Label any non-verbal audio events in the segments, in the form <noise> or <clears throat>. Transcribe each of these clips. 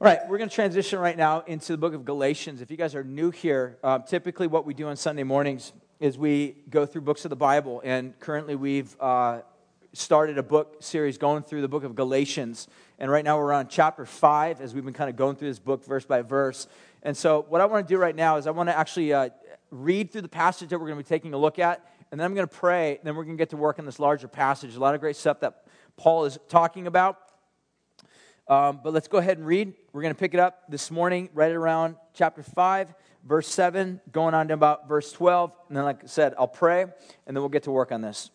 All right, we're going to transition right now into the book of Galatians. If you guys are new here, uh, typically what we do on Sunday mornings is we go through books of the Bible, and currently we've uh, started a book series going through the book of Galatians. And right now we're on chapter 5 as we've been kind of going through this book verse by verse. And so, what I want to do right now is I want to actually uh, read through the passage that we're going to be taking a look at, and then I'm going to pray, and then we're going to get to work on this larger passage. A lot of great stuff that Paul is talking about. Um, but let's go ahead and read. We're going to pick it up this morning, right around chapter 5, verse 7, going on to about verse 12. And then, like I said, I'll pray, and then we'll get to work on this.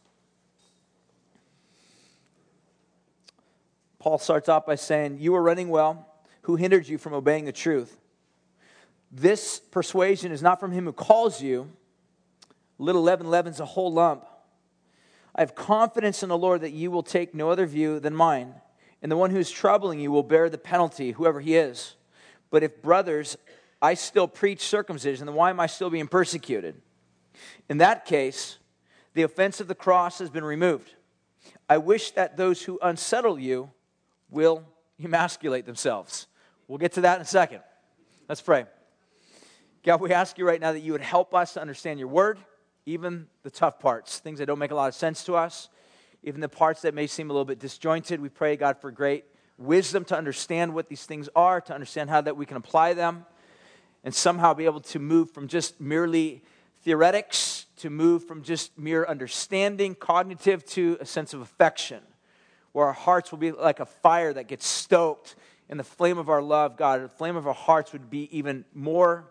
Paul starts off by saying, You are running well. Who hindered you from obeying the truth? This persuasion is not from him who calls you. Little leaven leavens a whole lump. I have confidence in the Lord that you will take no other view than mine and the one who's troubling you will bear the penalty, whoever he is. But if, brothers, I still preach circumcision, then why am I still being persecuted? In that case, the offense of the cross has been removed. I wish that those who unsettle you will emasculate themselves. We'll get to that in a second. Let's pray. God, we ask you right now that you would help us to understand your word, even the tough parts, things that don't make a lot of sense to us even the parts that may seem a little bit disjointed. We pray, God, for great wisdom to understand what these things are, to understand how that we can apply them, and somehow be able to move from just merely theoretics to move from just mere understanding, cognitive, to a sense of affection, where our hearts will be like a fire that gets stoked in the flame of our love, God. The flame of our hearts would be even more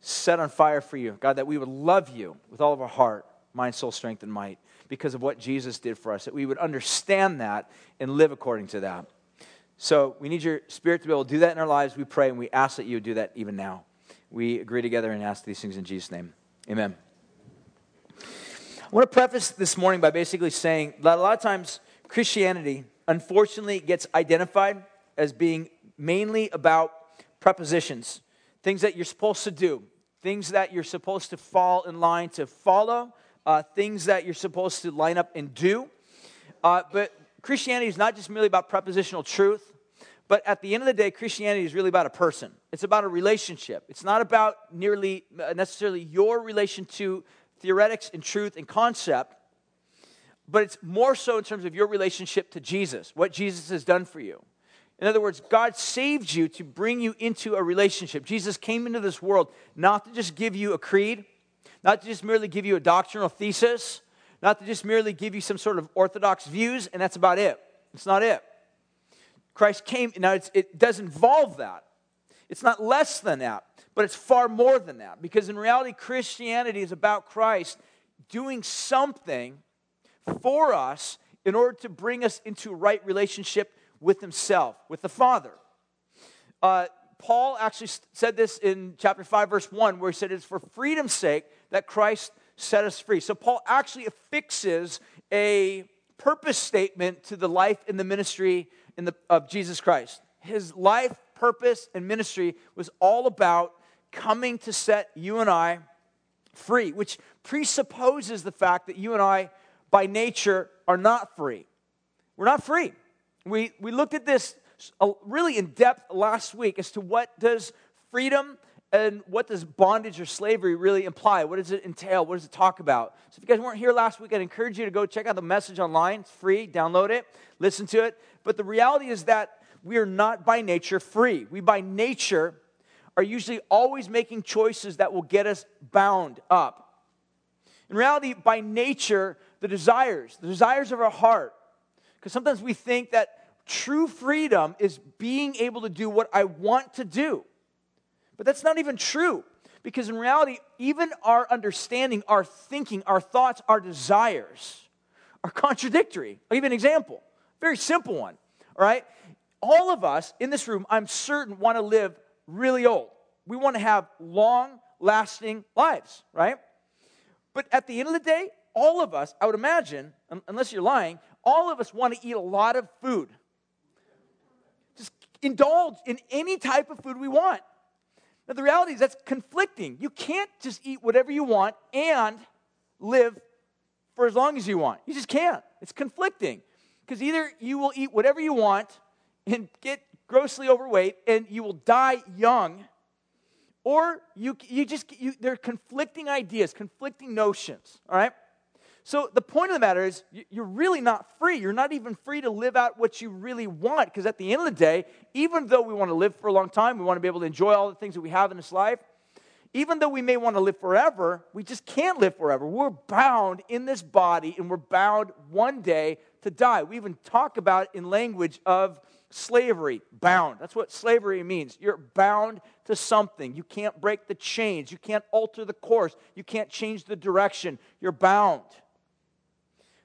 set on fire for you, God, that we would love you with all of our heart, mind, soul, strength, and might because of what Jesus did for us, that we would understand that and live according to that. So we need your spirit to be able to do that in our lives. We pray and we ask that you do that even now. We agree together and ask these things in Jesus' name. Amen. I want to preface this morning by basically saying that a lot of times Christianity, unfortunately, gets identified as being mainly about propositions, things that you're supposed to do, things that you're supposed to fall in line to follow, uh, things that you're supposed to line up and do. Uh, but Christianity is not just merely about propositional truth, but at the end of the day, Christianity is really about a person. It's about a relationship. It's not about nearly uh, necessarily your relation to theoretics and truth and concept, but it's more so in terms of your relationship to Jesus, what Jesus has done for you. In other words, God saved you to bring you into a relationship. Jesus came into this world not to just give you a creed, not to just merely give you a doctrinal thesis, not to just merely give you some sort of orthodox views, and that's about it. It's not it. Christ came, now it does involve that. It's not less than that, but it's far more than that. Because in reality, Christianity is about Christ doing something for us in order to bring us into right relationship with Himself, with the Father. Uh, Paul actually said this in chapter 5, verse 1, where he said, It's for freedom's sake that Christ set us free. So Paul actually affixes a purpose statement to the life and the ministry in the, of Jesus Christ. His life, purpose, and ministry was all about coming to set you and I free, which presupposes the fact that you and I, by nature, are not free. We're not free. We, we looked at this uh, really in depth last week as to what does freedom and what does bondage or slavery really imply? What does it entail? What does it talk about? So if you guys weren't here last week, I'd encourage you to go check out the message online. It's free. Download it, listen to it. But the reality is that we are not by nature free. We by nature are usually always making choices that will get us bound up. In reality, by nature, the desires, the desires of our heart, because sometimes we think that True freedom is being able to do what I want to do. But that's not even true. Because in reality, even our understanding, our thinking, our thoughts, our desires are contradictory. I'll give you an example. Very simple one. All right? All of us in this room, I'm certain, want to live really old. We want to have long lasting lives, right? But at the end of the day, all of us, I would imagine, unless you're lying, all of us want to eat a lot of food Just indulge in any type of food we want. Now, the reality is that's conflicting. You can't just eat whatever you want and live for as long as you want. You just can't. It's conflicting. Because either you will eat whatever you want and get grossly overweight and you will die young, or you, you just, you, there are conflicting ideas, conflicting notions, all right? So the point of the matter is, you're really not free. You're not even free to live out what you really want. Because at the end of the day, even though we want to live for a long time, we want to be able to enjoy all the things that we have in this life, even though we may want to live forever, we just can't live forever. We're bound in this body and we're bound one day to die. We even talk about in language of slavery, bound. That's what slavery means. You're bound to something. You can't break the chains. You can't alter the course. You can't change the direction. You're bound.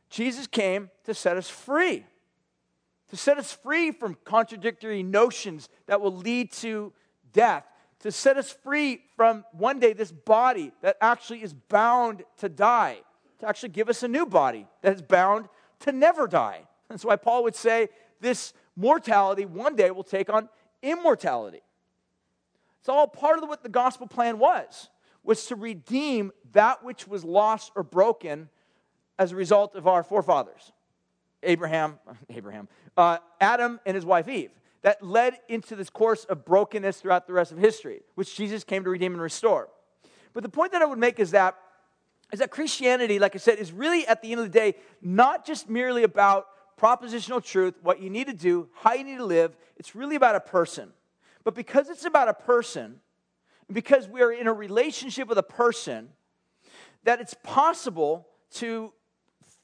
Jesus came to set us free, to set us free from contradictory notions that will lead to death, to set us free from one day this body that actually is bound to die, to actually give us a new body that is bound to never die. That's why Paul would say this mortality one day will take on immortality. It's all part of what the gospel plan was, was to redeem that which was lost or broken as a result of our forefathers Abraham, <laughs> Abraham, uh, Adam and his wife Eve. That led into this course of brokenness throughout the rest of history, which Jesus came to redeem and restore. But the point that I would make is that, is that Christianity, like I said, is really at the end of the day not just merely about propositional truth, what you need to do, how you need to live. It's really about a person. But because it's about a person, because we're in a relationship with a person, that it's possible to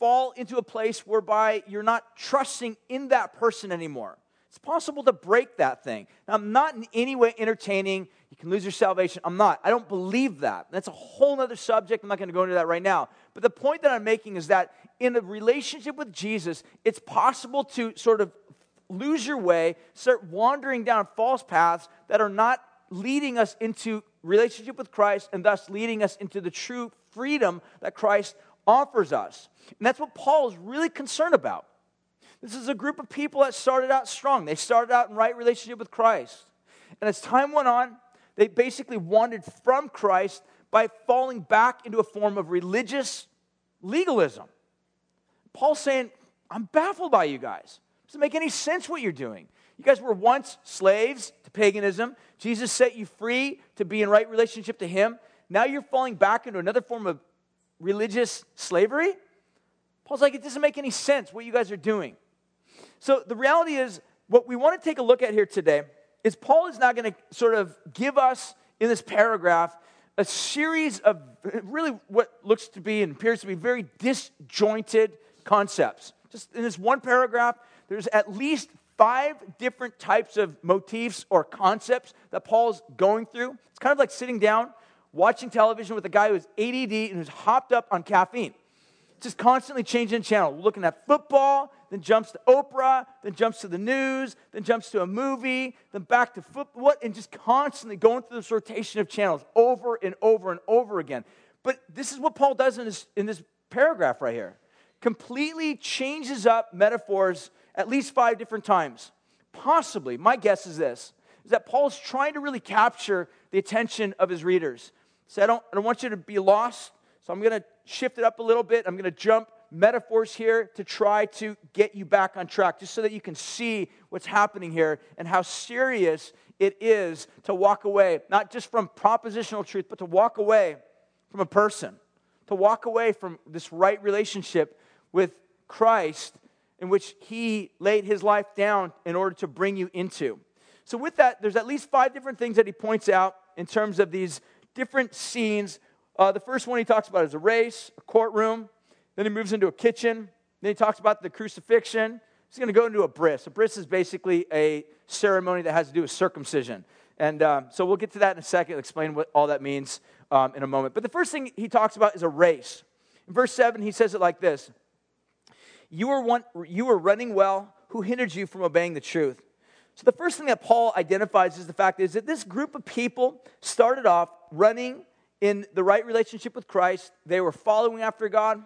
fall into a place whereby you're not trusting in that person anymore. It's possible to break that thing. Now, I'm not in any way entertaining, you can lose your salvation. I'm not. I don't believe that. That's a whole other subject. I'm not going to go into that right now. But the point that I'm making is that in a relationship with Jesus, it's possible to sort of lose your way, start wandering down false paths that are not leading us into relationship with Christ and thus leading us into the true freedom that Christ offers us. And that's what Paul is really concerned about. This is a group of people that started out strong. They started out in right relationship with Christ. And as time went on, they basically wandered from Christ by falling back into a form of religious legalism. Paul's saying, I'm baffled by you guys. It doesn't make any sense what you're doing. You guys were once slaves to paganism. Jesus set you free to be in right relationship to Him. Now you're falling back into another form of religious slavery? Paul's like, it doesn't make any sense what you guys are doing. So the reality is, what we want to take a look at here today is Paul is not going to sort of give us in this paragraph a series of really what looks to be and appears to be very disjointed concepts. Just in this one paragraph, there's at least five different types of motifs or concepts that Paul's going through. It's kind of like sitting down watching television with a guy who's ADD and who's hopped up on caffeine. Just constantly changing the channel, looking at football, then jumps to Oprah, then jumps to the news, then jumps to a movie, then back to football, what, and just constantly going through this rotation of channels over and over and over again. But this is what Paul does in this, in this paragraph right here. Completely changes up metaphors at least five different times. Possibly, my guess is this, is that Paul's trying to really capture the attention of his readers. So I don't, I don't want you to be lost. So I'm going to shift it up a little bit. I'm going to jump metaphors here to try to get you back on track, just so that you can see what's happening here and how serious it is to walk away, not just from propositional truth, but to walk away from a person, to walk away from this right relationship with Christ in which He laid His life down in order to bring you into. So, with that, there's at least five different things that He points out in terms of these different scenes. Uh, the first one he talks about is a race, a courtroom. Then he moves into a kitchen. Then he talks about the crucifixion. He's going to go into a bris. A bris is basically a ceremony that has to do with circumcision. And um, so we'll get to that in a second, explain what all that means um, in a moment. But the first thing he talks about is a race. In verse 7, he says it like this You were, one, you were running well. Who hindered you from obeying the truth? So the first thing that Paul identifies is the fact is that this group of people started off running in the right relationship with Christ. They were following after God.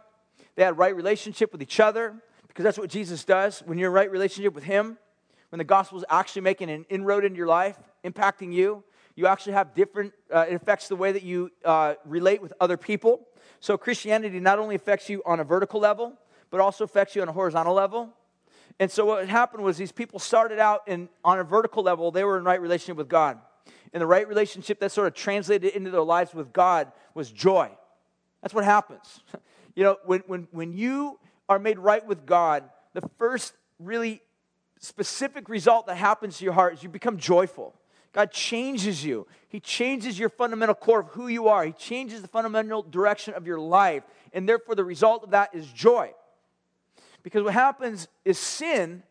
They had right relationship with each other because that's what Jesus does. When you're in right relationship with Him, when the gospel is actually making an inroad into your life, impacting you, you actually have different, uh, it affects the way that you uh, relate with other people. So Christianity not only affects you on a vertical level, but also affects you on a horizontal level. And so what happened was these people started out in, on a vertical level, they were in right relationship with God. And the right relationship that sort of translated into their lives with God was joy. That's what happens. <laughs> You know, when, when, when you are made right with God, the first really specific result that happens to your heart is you become joyful. God changes you. He changes your fundamental core of who you are. He changes the fundamental direction of your life. And therefore, the result of that is joy. Because what happens is sin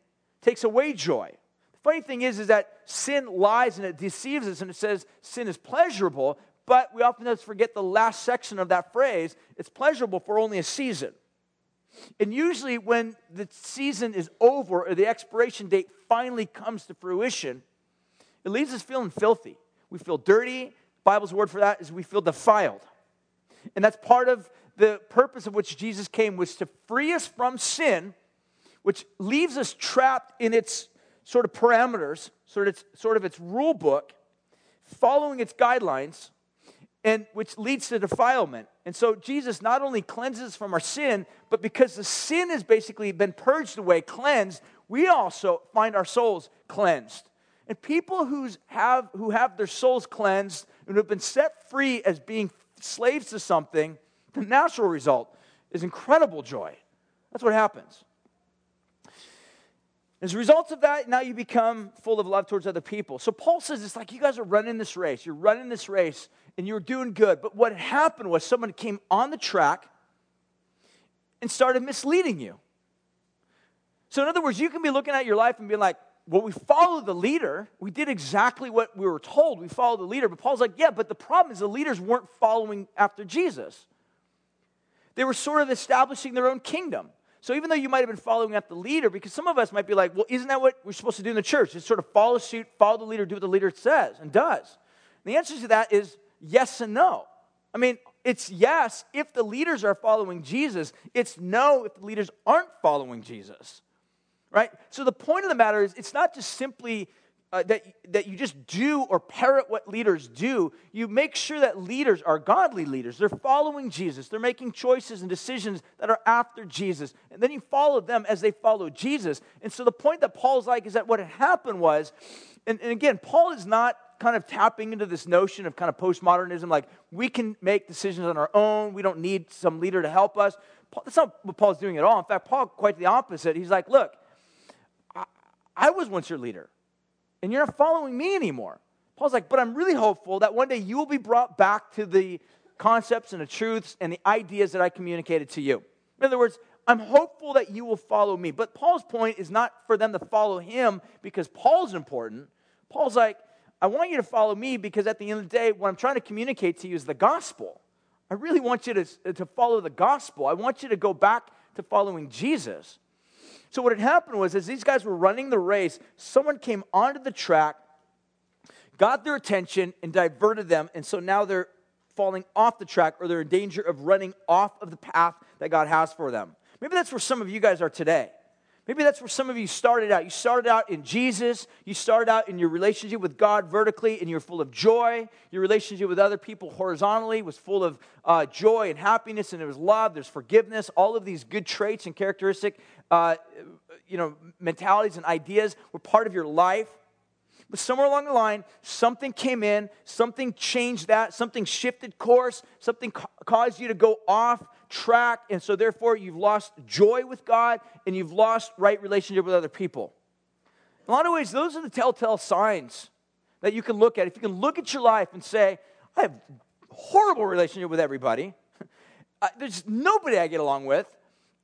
takes away joy. Funny thing is, is that sin lies and it deceives us, and it says sin is pleasurable, but we often forget the last section of that phrase it's pleasurable for only a season. And usually, when the season is over or the expiration date finally comes to fruition, it leaves us feeling filthy. We feel dirty. Bible's word for that is we feel defiled. And that's part of the purpose of which Jesus came was to free us from sin, which leaves us trapped in its sort of parameters, sort of its, sort of its rule book, following its guidelines, and which leads to defilement. And so Jesus not only cleanses from our sin, but because the sin has basically been purged away, cleansed, we also find our souls cleansed. And people who's have, who have their souls cleansed and have been set free as being slaves to something, the natural result is incredible joy. That's what happens. As a result of that, now you become full of love towards other people. So Paul says it's like you guys are running this race. You're running this race and you're doing good. But what happened was someone came on the track and started misleading you. So, in other words, you can be looking at your life and being like, well, we followed the leader. We did exactly what we were told. We followed the leader. But Paul's like, yeah, but the problem is the leaders weren't following after Jesus. They were sort of establishing their own kingdom. So even though you might have been following after the leader, because some of us might be like, well, isn't that what we're supposed to do in the church? Just sort of follow suit, follow the leader, do what the leader says and does. And the answer to that is yes and no. I mean, it's yes if the leaders are following Jesus, it's no if the leaders aren't following Jesus. Right? So the point of the matter is, it's not just simply uh, that, that you just do or parrot what leaders do. You make sure that leaders are godly leaders. They're following Jesus. They're making choices and decisions that are after Jesus. And then you follow them as they follow Jesus. And so the point that Paul's like is that what had happened was, and, and again, Paul is not kind of tapping into this notion of kind of postmodernism, like we can make decisions on our own. We don't need some leader to help us. Paul, that's not what Paul's doing at all. In fact, Paul, quite the opposite. He's like, look, I, I was once your leader and you're not following me anymore. Paul's like, but I'm really hopeful that one day you will be brought back to the concepts and the truths and the ideas that I communicated to you. In other words, I'm hopeful that you will follow me. But Paul's point is not for them to follow him because Paul's important. Paul's like, I want you to follow me because at the end of the day, what I'm trying to communicate to you is the gospel. I really want you to, to follow the gospel. I want you to go back to following Jesus. So what had happened was, as these guys were running the race, someone came onto the track, got their attention, and diverted them. And so now they're falling off the track or they're in danger of running off of the path that God has for them. Maybe that's where some of you guys are today. Maybe that's where some of you started out. You started out in Jesus. You started out in your relationship with God vertically, and you're full of joy. Your relationship with other people horizontally was full of uh, joy and happiness, and there was love, there's forgiveness. All of these good traits and characteristic, uh, you know, mentalities and ideas were part of your life. But somewhere along the line, something came in, something changed that, something shifted course, something ca- caused you to go off track, and so therefore you've lost joy with God and you've lost right relationship with other people. In a lot of ways, those are the telltale signs that you can look at. If you can look at your life and say, I have horrible relationship with everybody. <laughs> There's nobody I get along with,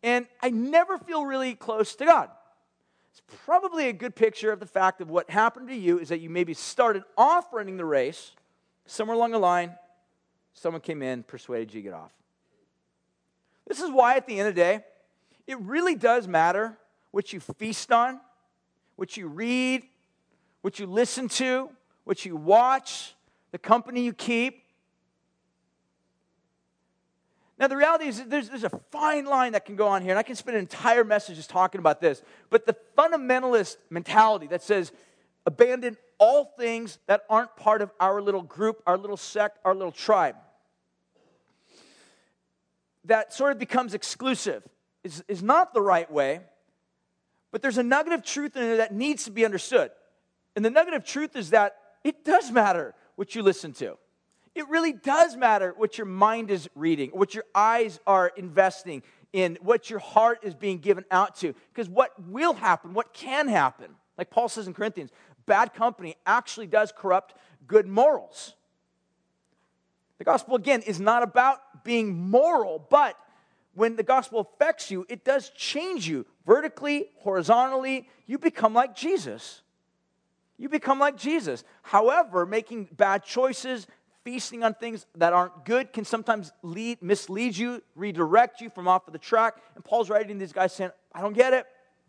and I never feel really close to God. It's probably a good picture of the fact of what happened to you is that you maybe started off running the race, somewhere along the line, someone came in, persuaded you to get off. This is why, at the end of the day, it really does matter what you feast on, what you read, what you listen to, what you watch, the company you keep. Now, the reality is there's, there's a fine line that can go on here, and I can spend an entire message just talking about this. But the fundamentalist mentality that says, abandon all things that aren't part of our little group, our little sect, our little tribe that sort of becomes exclusive is, is not the right way. But there's a nugget of truth in there that needs to be understood. And the nugget of truth is that it does matter what you listen to. It really does matter what your mind is reading, what your eyes are investing in, what your heart is being given out to. Because what will happen, what can happen, like Paul says in Corinthians, bad company actually does corrupt good morals. The gospel, again, is not about being moral, but when the gospel affects you, it does change you vertically, horizontally. You become like Jesus. You become like Jesus. However, making bad choices, feasting on things that aren't good can sometimes lead, mislead you, redirect you from off of the track. And Paul's writing these guys saying, I don't get it.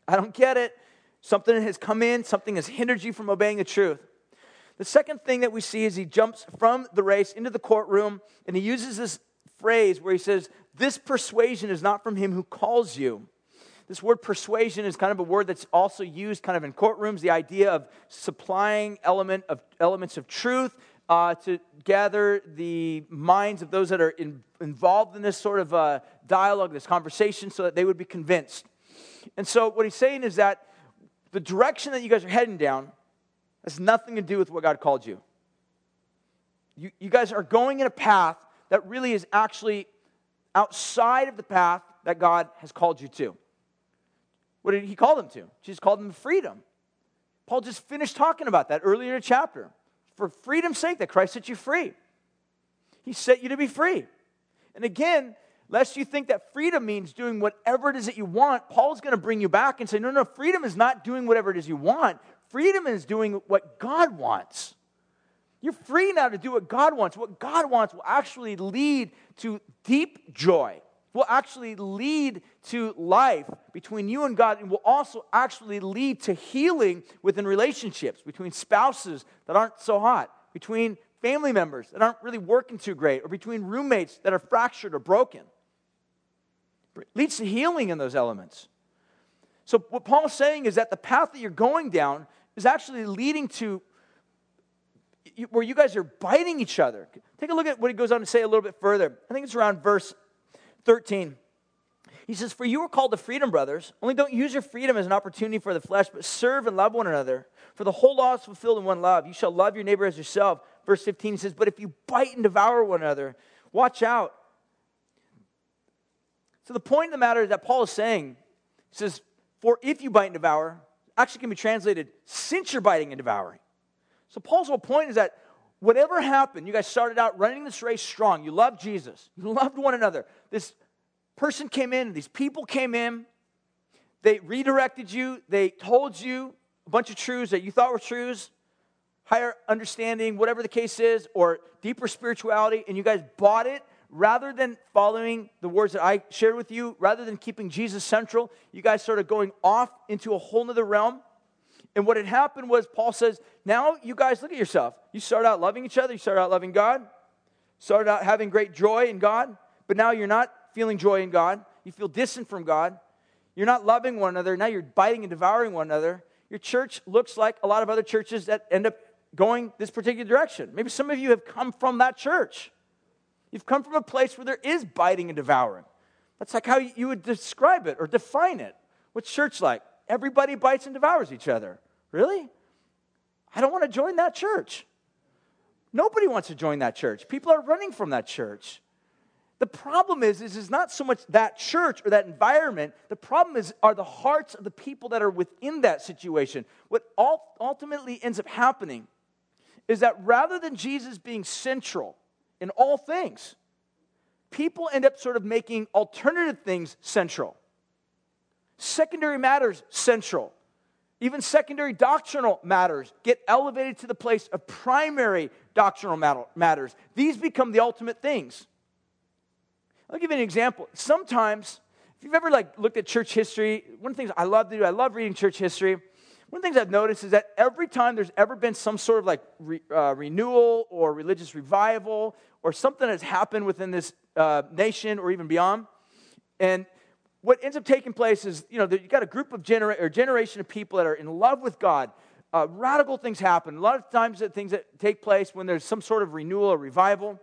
I don't get it. Something has come in, something has hindered you from obeying the truth. The second thing that we see is he jumps from the race into the courtroom and he uses this phrase where he says, This persuasion is not from him who calls you. This word persuasion is kind of a word that's also used kind of in courtrooms, the idea of supplying element of, elements of truth uh, to gather the minds of those that are in, involved in this sort of uh, dialogue, this conversation, so that they would be convinced. And so, what he's saying is that the direction that you guys are heading down has nothing to do with what God called you. You, you guys are going in a path that really is actually outside of the path that God has called you to. What did he call them to? Jesus called them freedom. Paul just finished talking about that earlier in the chapter. For freedom's sake, that Christ set you free. He set you to be free. And again, lest you think that freedom means doing whatever it is that you want, Paul's going to bring you back and say, no, no, freedom is not doing whatever it is you want. Freedom is doing what God wants. You're free now to do what God wants. What God wants will actually lead to deep joy will actually lead to life between you and God and will also actually lead to healing within relationships, between spouses that aren't so hot, between family members that aren't really working too great, or between roommates that are fractured or broken. It leads to healing in those elements. So, what Paul's saying is that the path that you're going down is actually leading to where you guys are biting each other. Take a look at what he goes on to say a little bit further. I think it's around verse 13. He says, For you are called to freedom, brothers. Only don't use your freedom as an opportunity for the flesh, but serve and love one another. For the whole law is fulfilled in one love. You shall love your neighbor as yourself. Verse 15 he says, But if you bite and devour one another, watch out. So the point of the matter is that Paul is saying, he says, For if you bite and devour, actually can be translated, since you're biting and devouring. So Paul's whole point is that whatever happened, you guys started out running this race strong. You loved Jesus, <laughs> you loved one another. This person came in, these people came in, they redirected you, they told you a bunch of truths that you thought were truths, higher understanding, whatever the case is, or deeper spirituality, and you guys bought it. Rather than following the words that I shared with you, rather than keeping Jesus central, you guys started going off into a whole nother realm and what had happened was, Paul says, now you guys look at yourself. You start out loving each other, you start out loving God, started out having great joy in God, but now you're not feeling joy in God. You feel distant from God. You're not loving one another. Now you're biting and devouring one another. Your church looks like a lot of other churches that end up going this particular direction. Maybe some of you have come from that church. You've come from a place where there is biting and devouring. That's like how you would describe it or define it. What's church like? Everybody bites and devours each other. Really? I don't want to join that church. Nobody wants to join that church. People are running from that church. The problem is, is, is not so much that church or that environment. The problem is, are the hearts of the people that are within that situation. What ultimately ends up happening is that rather than Jesus being central in all things, people end up sort of making alternative things central. Secondary matters central. Even secondary doctrinal matters get elevated to the place of primary doctrinal matters. These become the ultimate things. I'll give you an example. Sometimes, if you've ever like looked at church history, one of the things I love to do, I love reading church history. One of the things I've noticed is that every time there's ever been some sort of like re, uh, renewal or religious revival or something that's happened within this uh, nation or even beyond, and what ends up taking place is, you know, you got a group of genera- or generation of people that are in love with God. Uh, radical things happen. A lot of times, that things that take place when there's some sort of renewal or revival.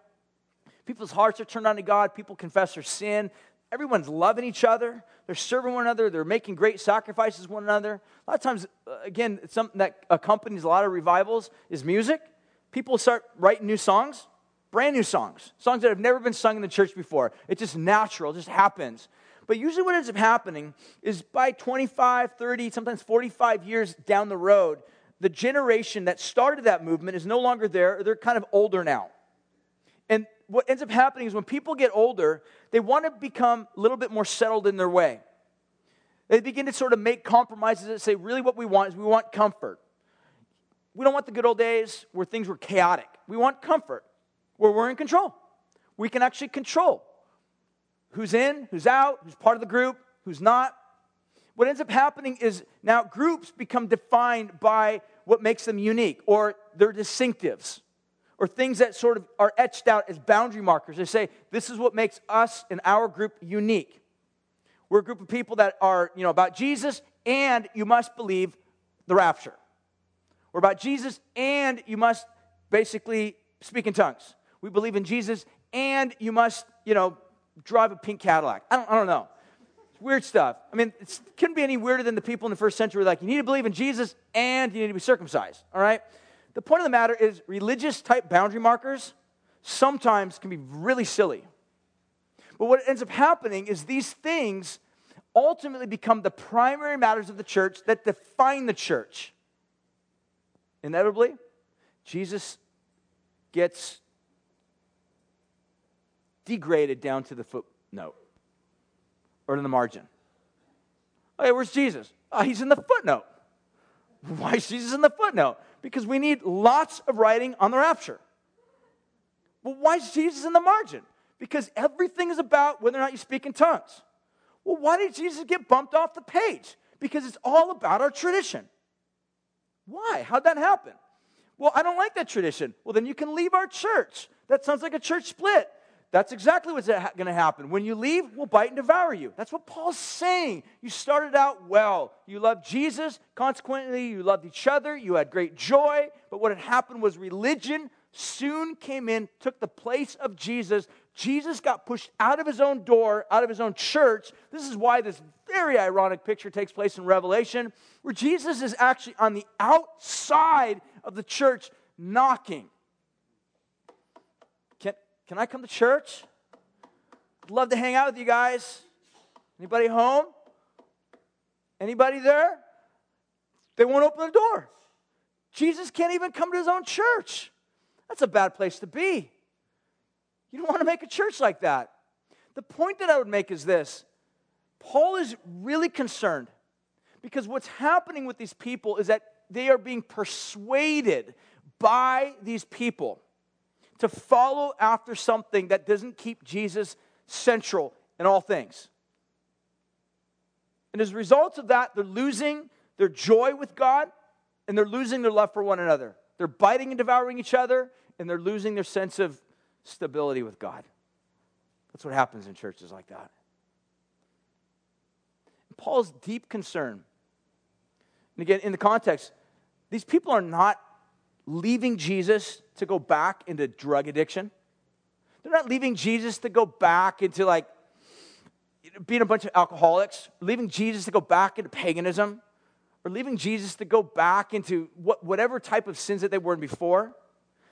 People's hearts are turned on to God. People confess their sin. everyone's loving each other. They're serving one another. They're making great sacrifices one another. A lot of times, uh, again, something that accompanies a lot of revivals is music. People start writing new songs, brand new songs, songs that have never been sung in the church before. It's just natural, it just happens. But usually, what ends up happening is by 25, 30, sometimes 45 years down the road, the generation that started that movement is no longer there. They're kind of older now. And what ends up happening is when people get older, they want to become a little bit more settled in their way. They begin to sort of make compromises and say, really, what we want is we want comfort. We don't want the good old days where things were chaotic. We want comfort, where we're in control. We can actually control who's in, who's out, who's part of the group, who's not. What ends up happening is now groups become defined by what makes them unique or their distinctives or things that sort of are etched out as boundary markers. They say, this is what makes us and our group unique. We're a group of people that are, you know, about Jesus and you must believe the rapture. We're about Jesus and you must basically speak in tongues. We believe in Jesus and you must, you know, drive a pink Cadillac. I don't, I don't know. It's weird stuff. I mean, it couldn't be any weirder than the people in the first century were like, you need to believe in Jesus and you need to be circumcised, all right? The point of the matter is, religious type boundary markers sometimes can be really silly. But what ends up happening is these things ultimately become the primary matters of the church that define the church. Inevitably, Jesus gets degraded down to the footnote or to the margin. Okay, where's Jesus? Oh, he's in the footnote. <laughs> Why is Jesus in the footnote? Because we need lots of writing on the rapture. Well, why is Jesus in the margin? Because everything is about whether or not you speak in tongues. Well, why did Jesus get bumped off the page? Because it's all about our tradition. Why? How'd that happen? Well, I don't like that tradition. Well, then you can leave our church. That sounds like a church split. That's exactly what's going to happen. When you leave, we'll bite and devour you. That's what Paul's saying. You started out well. You loved Jesus. Consequently, you loved each other. You had great joy. But what had happened was religion soon came in, took the place of Jesus. Jesus got pushed out of his own door, out of his own church. This is why this very ironic picture takes place in Revelation, where Jesus is actually on the outside of the church knocking. Can I come to church? I'd love to hang out with you guys. Anybody home? Anybody there? They won't open the door. Jesus can't even come to his own church. That's a bad place to be. You don't want to make a church like that. The point that I would make is this Paul is really concerned because what's happening with these people is that they are being persuaded by these people to follow after something that doesn't keep Jesus central in all things. And as a result of that, they're losing their joy with God and they're losing their love for one another. They're biting and devouring each other and they're losing their sense of stability with God. That's what happens in churches like that. And Paul's deep concern, and again, in the context, these people are not leaving Jesus to go back into drug addiction. They're not leaving Jesus to go back into like being a bunch of alcoholics, leaving Jesus to go back into paganism, or leaving Jesus to go back into what, whatever type of sins that they were in before.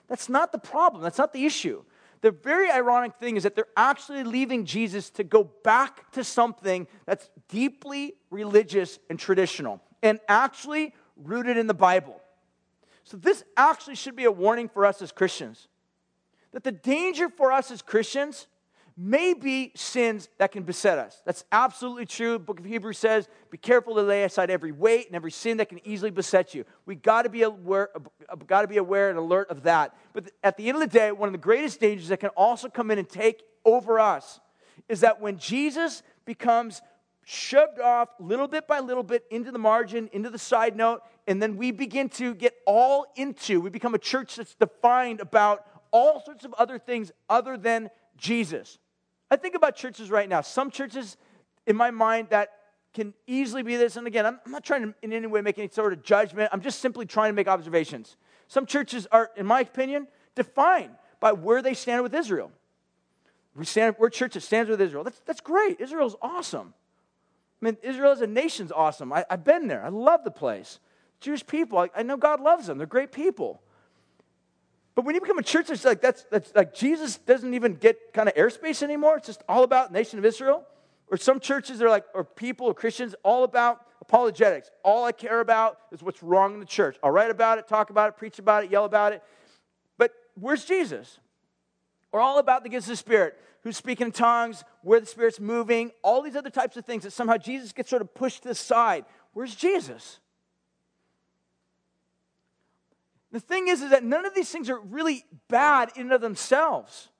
That's not the problem. That's not the issue. The very ironic thing is that they're actually leaving Jesus to go back to something that's deeply religious and traditional and actually rooted in the Bible. So, this actually should be a warning for us as Christians that the danger for us as Christians may be sins that can beset us. That's absolutely true. The book of Hebrews says, be careful to lay aside every weight and every sin that can easily beset you. We got to be aware, got to be aware and alert of that. But at the end of the day, one of the greatest dangers that can also come in and take over us is that when Jesus becomes shoved off little bit by little bit into the margin, into the side note, and then we begin to get all into, we become a church that's defined about all sorts of other things other than Jesus. I think about churches right now. Some churches, in my mind, that can easily be this. And again, I'm not trying to in any way make any sort of judgment. I'm just simply trying to make observations. Some churches are, in my opinion, defined by where they stand with Israel. We stand, we're a church that stands with Israel. That's, that's great. Israel's awesome. I mean, Israel as a nation's awesome. I, have been there. I love the place. Jewish people, I, I know God loves them. They're great people. But when you become a church that's like that's that's like Jesus doesn't even get kind of airspace anymore. It's just all about nation of Israel. Or some churches are like, or people or Christians, all about apologetics. All I care about is what's wrong in the church. I'll write about it, talk about it, preach about it, yell about it. But where's Jesus? We're all about the gifts of the Spirit. Who's speaking in tongues, where the Spirit's moving, all these other types of things that somehow Jesus gets sort of pushed to the side. Where's Jesus? The thing is, is that none of these things are really bad in and of themselves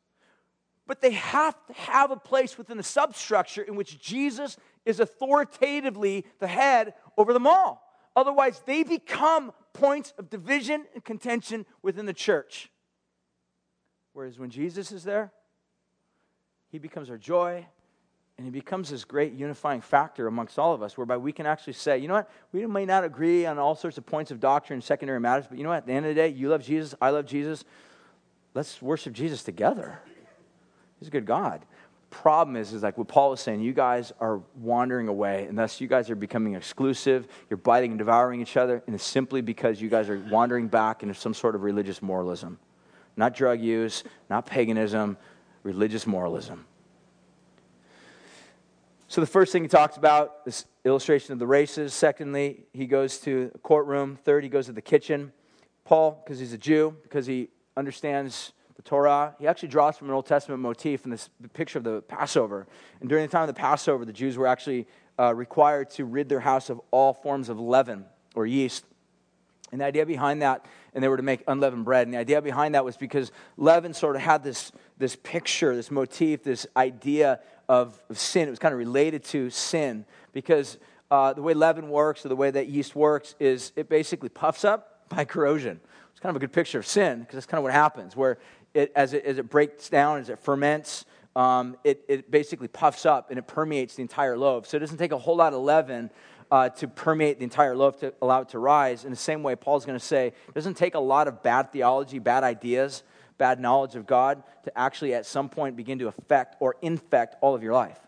but they have to have a place within the substructure in which Jesus is authoritatively the head over them all. Otherwise, they become points of division and contention within the church. Whereas when Jesus is there, he becomes our joy and he becomes this great unifying factor amongst all of us, whereby we can actually say, you know what, we may not agree on all sorts of points of doctrine secondary matters, but you know what, at the end of the day, you love Jesus, I love Jesus. Let's worship Jesus together. He's a good God. Problem is, is like what Paul was saying, you guys are wandering away, and thus you guys are becoming exclusive. You're biting and devouring each other, and it's simply because you guys are wandering back into some sort of religious moralism. Not drug use, not paganism, religious moralism. So the first thing he talks about is illustration of the races. Secondly, he goes to a courtroom. Third, he goes to the kitchen. Paul, because he's a Jew, because he understands the Torah, he actually draws from an Old Testament motif in this picture of the Passover. And during the time of the Passover, the Jews were actually uh, required to rid their house of all forms of leaven or yeast. And the idea behind that, and they were to make unleavened bread. And the idea behind that was because leaven sort of had this, this picture, this motif, this idea of, of sin. It was kind of related to sin because uh, the way leaven works, or the way that yeast works, is it basically puffs up by corrosion. It's kind of a good picture of sin because that's kind of what happens, where it, as, it, as it breaks down, as it ferments, um, it, it basically puffs up and it permeates the entire loaf. So it doesn't take a whole lot of leaven uh, to permeate the entire loaf to allow it to rise. In the same way, Paul's going to say it doesn't take a lot of bad theology, bad ideas, bad knowledge of God to actually at some point begin to affect or infect all of your life.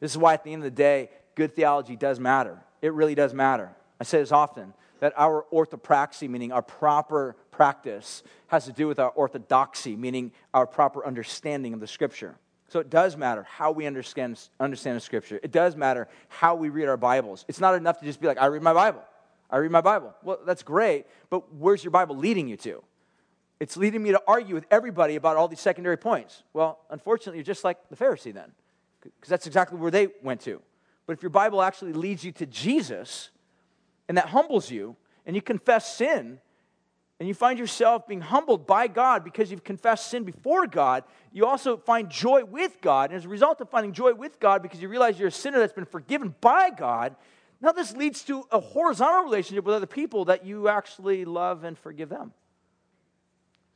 This is why at the end of the day, good theology does matter. It really does matter. I say this often that our orthopraxy, meaning our proper practice, has to do with our orthodoxy, meaning our proper understanding of the scripture. So it does matter how we understand, understand the scripture. It does matter how we read our Bibles. It's not enough to just be like, I read my Bible. I read my Bible. Well, that's great, but where's your Bible leading you to? It's leading me to argue with everybody about all these secondary points. Well, unfortunately, you're just like the Pharisee then, because that's exactly where they went to. But if your Bible actually leads you to Jesus, and that humbles you, and you confess sin, and you find yourself being humbled by God because you've confessed sin before God, you also find joy with God. And as a result of finding joy with God, because you realize you're a sinner that's been forgiven by God, now this leads to a horizontal relationship with other people that you actually love and forgive them.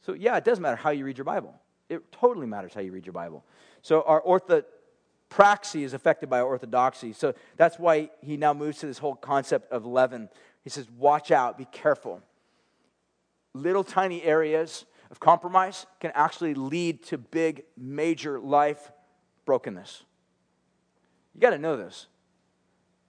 So, yeah, it does matter how you read your Bible. It totally matters how you read your Bible. So, our orthopraxy is affected by orthodoxy. So that's why he now moves to this whole concept of leaven. He says, Watch out, be careful. Little tiny areas of compromise can actually lead to big, major life brokenness. You got to know this.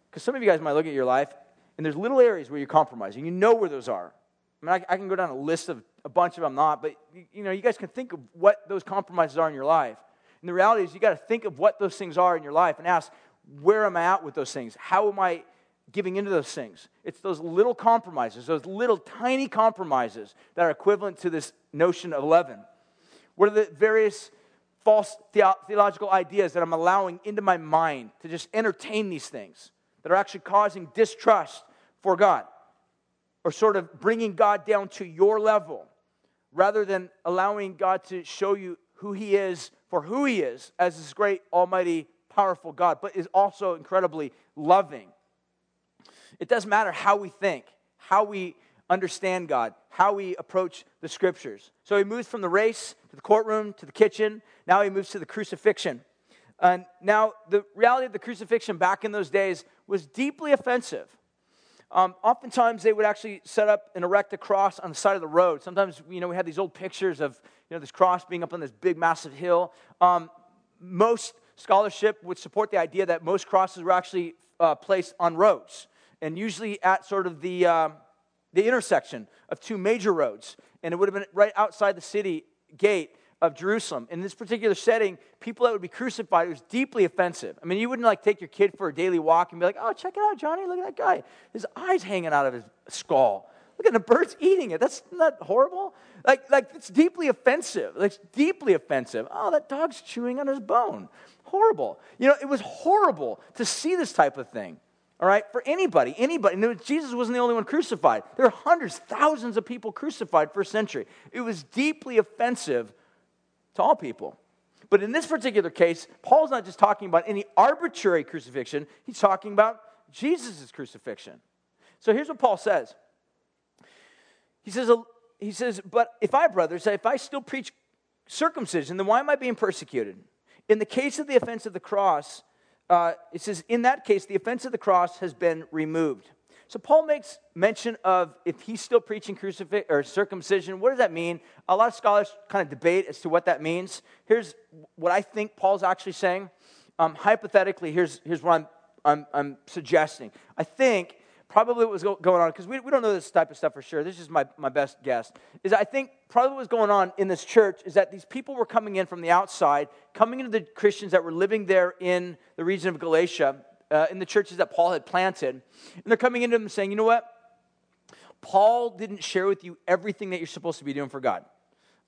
Because some of you guys might look at your life and there's little areas where you're compromising. You know where those are. I mean, I, I can go down a list of a bunch of them, not, but you, you know, you guys can think of what those compromises are in your life. And the reality is, you got to think of what those things are in your life and ask, where am I at with those things? How am I giving into those things? It's those little compromises, those little tiny compromises that are equivalent to this notion of leaven. What are the various false theological ideas that I'm allowing into my mind to just entertain these things that are actually causing distrust for God or sort of bringing God down to your level rather than allowing God to show you who He is for who he is as this great, almighty, powerful God, but is also incredibly loving. It doesn't matter how we think, how we understand God, how we approach the scriptures. So he moves from the race to the courtroom to the kitchen. Now he moves to the crucifixion. And now, the reality of the crucifixion back in those days was deeply offensive. Um, oftentimes, they would actually set up and erect a cross on the side of the road. Sometimes, you know, we had these old pictures of, you know, this cross being up on this big, massive hill. Um, most scholarship would support the idea that most crosses were actually uh, placed on roads, and usually at sort of the, uh, the intersection of two major roads. And it would have been right outside the city gate of Jerusalem. In this particular setting, people that would be crucified, it was deeply offensive. I mean, you wouldn't like take your kid for a daily walk and be like, oh, check it out, Johnny, look at that guy. His eyes hanging out of his skull. Look at the birds eating it. That's not horrible. Like, like it's deeply offensive. Like, it's deeply offensive. Oh, that dog's chewing on his bone. Horrible. You know, it was horrible to see this type of thing. All right, for anybody, anybody. Jesus wasn't the only one crucified. There are hundreds, thousands of people crucified first century. It was deeply offensive to all people. But in this particular case, Paul's not just talking about any arbitrary crucifixion, he's talking about Jesus' crucifixion. So here's what Paul says he says, he says, But if I, brothers, if I still preach circumcision, then why am I being persecuted? In the case of the offense of the cross, uh, it says, In that case, the offense of the cross has been removed. So Paul makes mention of if he's still preaching crucifix or circumcision, what does that mean? A lot of scholars kind of debate as to what that means. Here's what I think Paul's actually saying. Um, hypothetically, here's, here's what I'm, I'm, I'm suggesting. I think probably what was going on, because we, we don't know this type of stuff for sure, this is my, my best guess, is I think probably what was going on in this church is that these people were coming in from the outside, coming into the Christians that were living there in the region of Galatia, uh, in the churches that Paul had planted, and they're coming into them saying, you know what? Paul didn't share with you everything that you're supposed to be doing for God.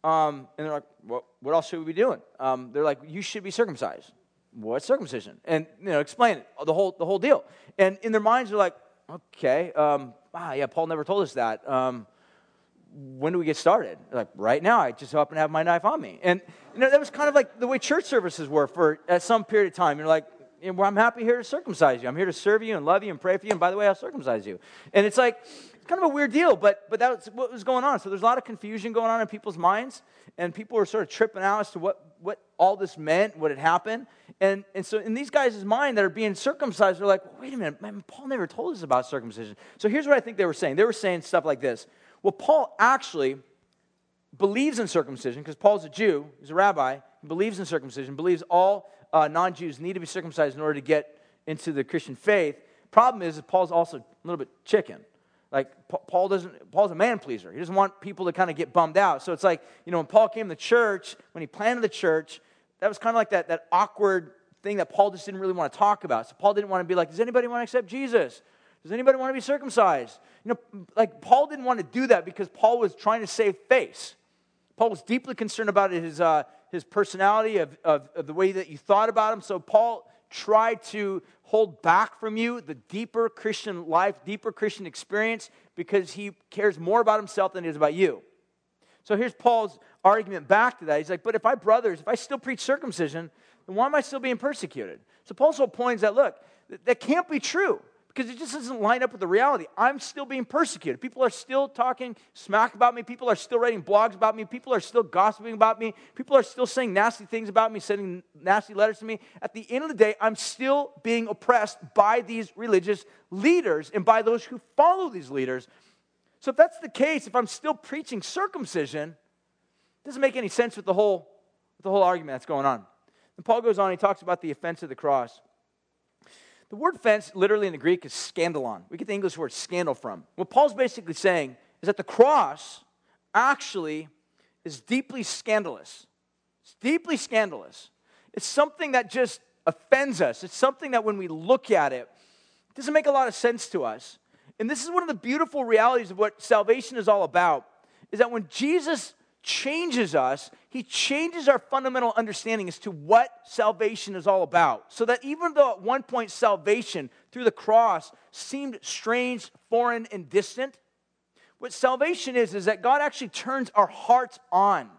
Um, and they're like, well, what else should we be doing? Um, they're like, you should be circumcised. What circumcision? And you know, explain it, the whole the whole deal. And in their minds, they're like, okay, um, ah, yeah, Paul never told us that. Um, when do we get started? Like, right now, I just happen to have my knife on me. And, you know, that was kind of like the way church services were for at some period of time. You're like, well, I'm happy here to circumcise you. I'm here to serve you and love you and pray for you. And by the way, I'll circumcise you. And it's like, it's kind of a weird deal, but, but that's what was going on. So there's a lot of confusion going on in people's minds. And people were sort of tripping out as to what, what all this meant, what had happened. And, and so in these guys' mind that are being circumcised, they're like, wait a minute, man, Paul never told us about circumcision. So here's what I think they were saying. They were saying stuff like this. Well, Paul actually believes in circumcision because Paul's a Jew, he's a rabbi, he believes in circumcision, believes all uh, non Jews need to be circumcised in order to get into the Christian faith. Problem is, is Paul's also a little bit chicken. Like Paul doesn't, Paul's a man pleaser. He doesn't want people to kind of get bummed out. So it's like, you know, when Paul came to church, when he planted the church, that was kind of like that, that awkward thing that Paul just didn't really want to talk about. So Paul didn't want to be like, does anybody want to accept Jesus? Does anybody want to be circumcised? You know, like Paul didn't want to do that because Paul was trying to save face. Paul was deeply concerned about his, uh, his personality, of, of, of the way that you thought about him. So Paul tried to hold back from you the deeper Christian life, deeper Christian experience, because he cares more about himself than he does about you. So here's Paul's argument back to that. He's like, but if I brothers, if I still preach circumcision, then why am I still being persecuted? So Paul's whole point is that, look, that can't be true because it just doesn't line up with the reality. I'm still being persecuted. People are still talking smack about me. People are still writing blogs about me. People are still gossiping about me. People are still saying nasty things about me, sending nasty letters to me. At the end of the day, I'm still being oppressed by these religious leaders and by those who follow these leaders. So if that's the case, if I'm still preaching circumcision, it doesn't make any sense with the whole, with the whole argument that's going on. And Paul goes on, he talks about the offense of the cross. The word fence, literally in the Greek, is scandalon. We get the English word scandal from. What Paul's basically saying is that the cross actually is deeply scandalous. It's deeply scandalous. It's something that just offends us. It's something that when we look at it, it doesn't make a lot of sense to us. And this is one of the beautiful realities of what salvation is all about, is that when Jesus changes us, he changes our fundamental understanding as to what salvation is all about. So that even though at one point salvation through the cross seemed strange, foreign, and distant, what salvation is, is that God actually turns our hearts on.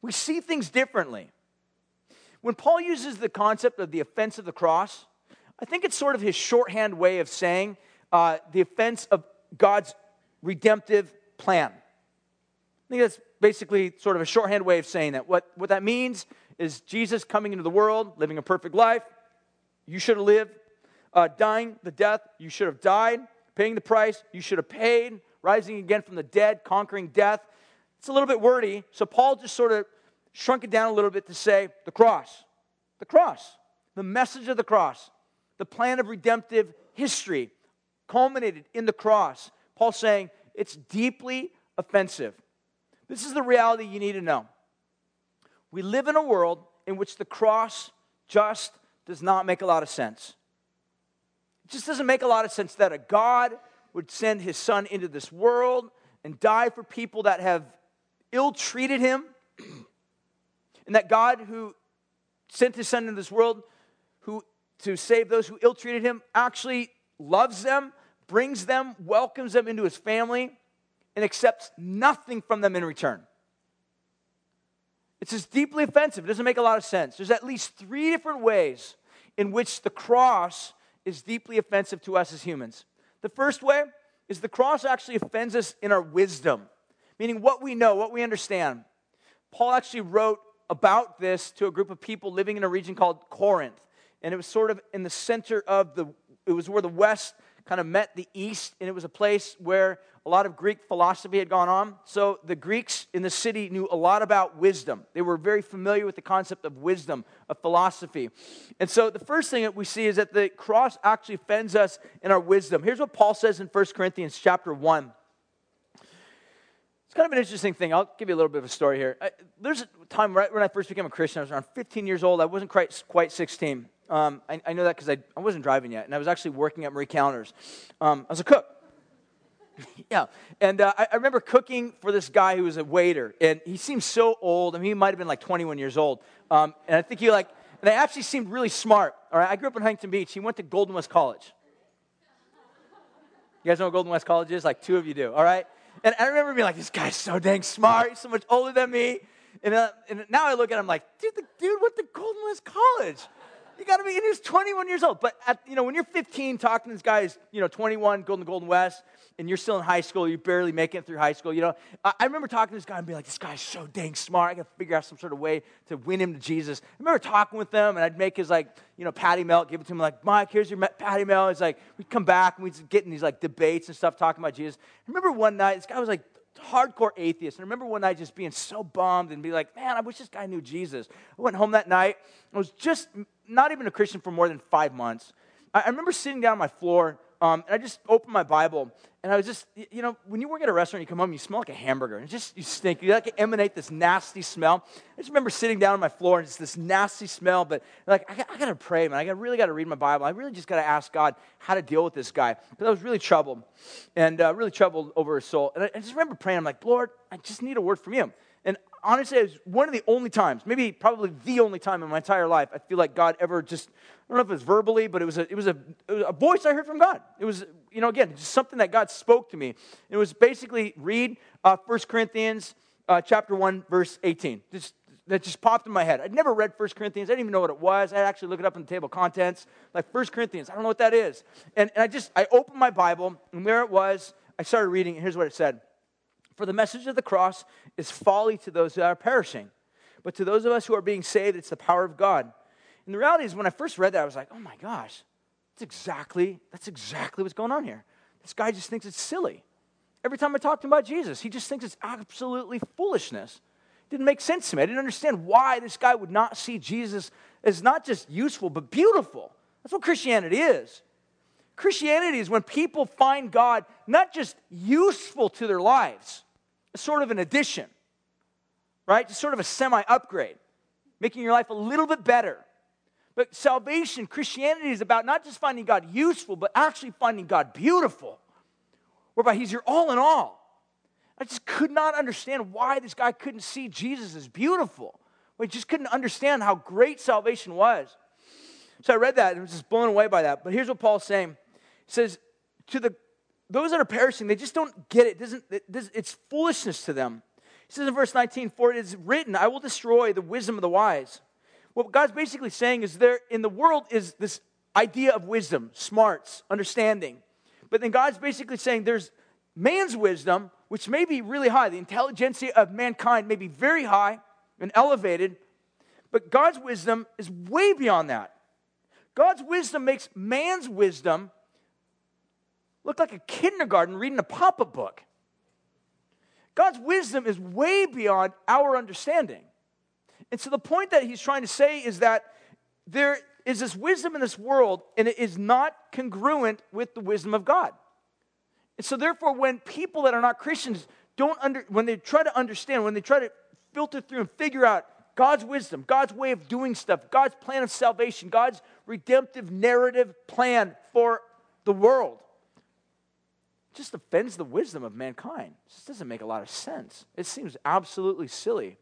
We see things differently. When Paul uses the concept of the offense of the cross, I think it's sort of his shorthand way of saying uh, the offense of God's redemptive plan. I think that's basically sort of a shorthand way of saying that. What, what that means is Jesus coming into the world, living a perfect life. You should have lived. Uh, dying the death you should have died. Paying the price you should have paid. Rising again from the dead, conquering death. It's a little bit wordy, so Paul just sort of shrunk it down a little bit to say the cross. The cross, the message of the cross, the plan of redemptive history culminated in the cross. Paul saying it's deeply offensive. This is the reality you need to know. We live in a world in which the cross just does not make a lot of sense. It just doesn't make a lot of sense that a God would send his son into this world and die for people that have ill treated him, <clears throat> and that God who sent his son into this world who to save those who ill treated him actually loves them, brings them, welcomes them into his family, and accepts nothing from them in return. It's just deeply offensive. It doesn't make a lot of sense. There's at least three different ways in which the cross is deeply offensive to us as humans. The first way is the cross actually offends us in our wisdom, meaning what we know, what we understand. Paul actually wrote about this to a group of people living in a region called Corinth. And it was sort of in the center of the, it was where the West kind of met the East, and it was a place where a lot of Greek philosophy had gone on. So the Greeks in the city knew a lot about wisdom. They were very familiar with the concept of wisdom, of philosophy. And so the first thing that we see is that the cross actually offends us in our wisdom. Here's what Paul says in 1 Corinthians chapter 1. It's kind of an interesting thing. I'll give you a little bit of a story here. I, there's a time right when I first became a Christian, I was around 15 years old. I wasn't quite, quite 16. Um, I, I, know that because I, I wasn't driving yet, and I was actually working at Marie Callender's. Um, I was a cook. <laughs> yeah, and uh, I, I, remember cooking for this guy who was a waiter, and he seemed so old. I mean, he might have been like 21 years old. Um, and I think he like, and I actually seemed really smart. All right, I grew up in Huntington Beach. He went to Golden West College. You guys know what Golden West College is? Like two of you do. All right, and I remember being like, this guy's so dang smart. He's so much older than me. And, uh, and now I look at him like, dude, the dude went to Golden West College. You got to be, and he was 21 years old. But, at, you know, when you're 15 talking to this guy who's, you know, 21, going to Golden West, and you're still in high school, you're barely making it through high school, you know, I, I remember talking to this guy and being like, this guy's so dang smart. I got to figure out some sort of way to win him to Jesus. I remember talking with them, and I'd make his, like, you know, patty melt, give it to him, like, Mike, here's your patty melt. It's like, we'd come back, and we'd get in these, like, debates and stuff talking about Jesus. I remember one night, this guy was like, hardcore atheist. And I remember one night just being so bummed and be like, man, I wish this guy knew Jesus. I went home that night. I was just not even a Christian for more than five months. I, remember sitting down on my floor um, and I just opened my Bible, and I was just, you know, when you work at a restaurant, you come home, you smell like a hamburger, and just you stink. You like emanate this nasty smell. I just remember sitting down on my floor, and it's this nasty smell. But like, I, I got to pray, man. I got, really got to read my Bible. I really just got to ask God how to deal with this guy because I was really troubled, and uh, really troubled over his soul. And I, I just remember praying. I'm like, Lord, I just need a word from you. Honestly, it was one of the only times, maybe probably the only time in my entire life, I feel like God ever just, I don't know if it was verbally, but it was a, it was a, it was a voice I heard from God. It was, you know, again, just something that God spoke to me. It was basically read uh, 1 Corinthians uh, chapter 1, verse 18. Just, that just popped in my head. I'd never read 1 Corinthians. I didn't even know what it was. I'd actually looked it up in the table of contents. Like 1 Corinthians, I don't know what that is. And, and I just, I opened my Bible, and there it was. I started reading, and here's what it said. For the message of the cross is folly to those that are perishing. But to those of us who are being saved, it's the power of God. And the reality is, when I first read that, I was like, oh my gosh, that's exactly, that's exactly what's going on here. This guy just thinks it's silly. Every time I talk to him about Jesus, he just thinks it's absolutely foolishness. It didn't make sense to me. I didn't understand why this guy would not see Jesus as not just useful, but beautiful. That's what Christianity is. Christianity is when people find God not just useful to their lives, sort of an addition, right? Just sort of a semi upgrade, making your life a little bit better. But salvation, Christianity is about not just finding God useful, but actually finding God beautiful, whereby He's your all in all. I just could not understand why this guy couldn't see Jesus as beautiful. I just couldn't understand how great salvation was. So I read that and was just blown away by that. But here's what Paul's saying. He says, to the those that are perishing, they just don't get it. doesn't, it, it's foolishness to them. He says in verse 19, For it is written, I will destroy the wisdom of the wise. What God's basically saying is there in the world is this idea of wisdom, smarts, understanding. But then God's basically saying there's man's wisdom, which may be really high. The intelligentsia of mankind may be very high and elevated, but God's wisdom is way beyond that. God's wisdom makes man's wisdom look like a kindergarten reading a pop up book. God's wisdom is way beyond our understanding. And so the point that he's trying to say is that there is this wisdom in this world, and it is not congruent with the wisdom of God. And so, therefore, when people that are not Christians don't under, when they try to understand, when they try to filter through and figure out God's wisdom, God's way of doing stuff, God's plan of salvation, God's redemptive narrative plan for the world, just offends the wisdom of mankind. This doesn't make a lot of sense. It seems absolutely silly.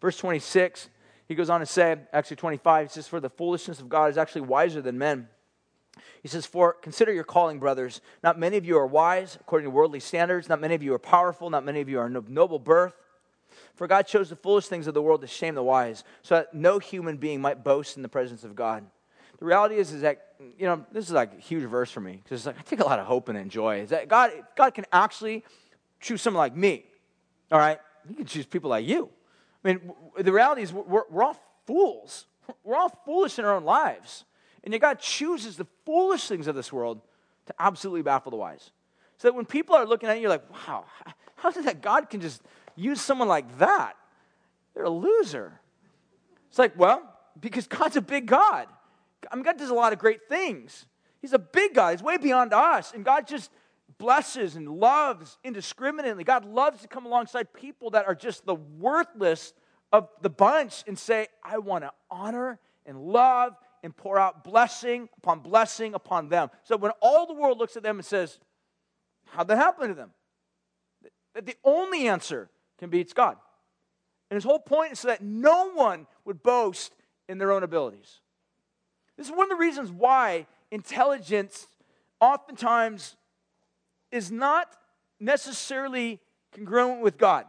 Verse 26 he goes on to say, actually 25, he says, For the foolishness of God is actually wiser than men. He says, For consider your calling, brothers. Not many of you are wise according to worldly standards. Not many of you are powerful. Not many of you are of noble birth. For God chose the foolish things of the world to shame the wise, so that no human being might boast in the presence of God. The reality is, is that, you know, this is like a huge verse for me, because it's like, I take a lot of hope and joy. Is that God, God can actually choose someone like me, all right? He can choose people like you. I mean, the reality is we're, we're all fools. <laughs> We're all foolish in our own lives. And yet God chooses the foolish things of this world to absolutely baffle the wise. So that when people are looking at you, you're like, wow, how is it that God can just use someone like that? They're a loser. It's like, well, because God's a big God. I mean, God does a lot of great things. He's a big God. He's way beyond us. And God just blesses and loves indiscriminately. God loves to come alongside people that are just the worthless of the bunch and say, I want to honor and love and pour out blessing upon blessing upon them. So when all the world looks at them and says, How'd that happen to them? That the only answer can be it's God. And his whole point is so that no one would boast in their own abilities. This is one of the reasons why intelligence oftentimes is not necessarily congruent with God.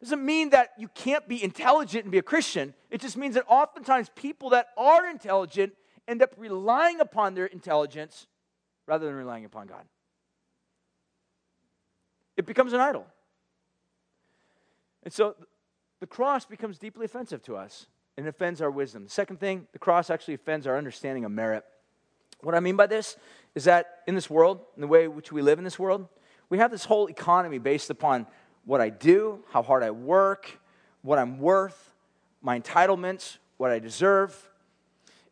It Doesn't mean that you can't be intelligent and be a Christian. It just means that oftentimes people that are intelligent end up relying upon their intelligence rather than relying upon God. It becomes an idol. And so the cross becomes deeply offensive to us and it offends our wisdom. The second thing, the cross actually offends our understanding of merit. What I mean by this is that in this world, in the way in which we live in this world, we have this whole economy based upon what I do, how hard I work, what I'm worth, my entitlements, what I deserve.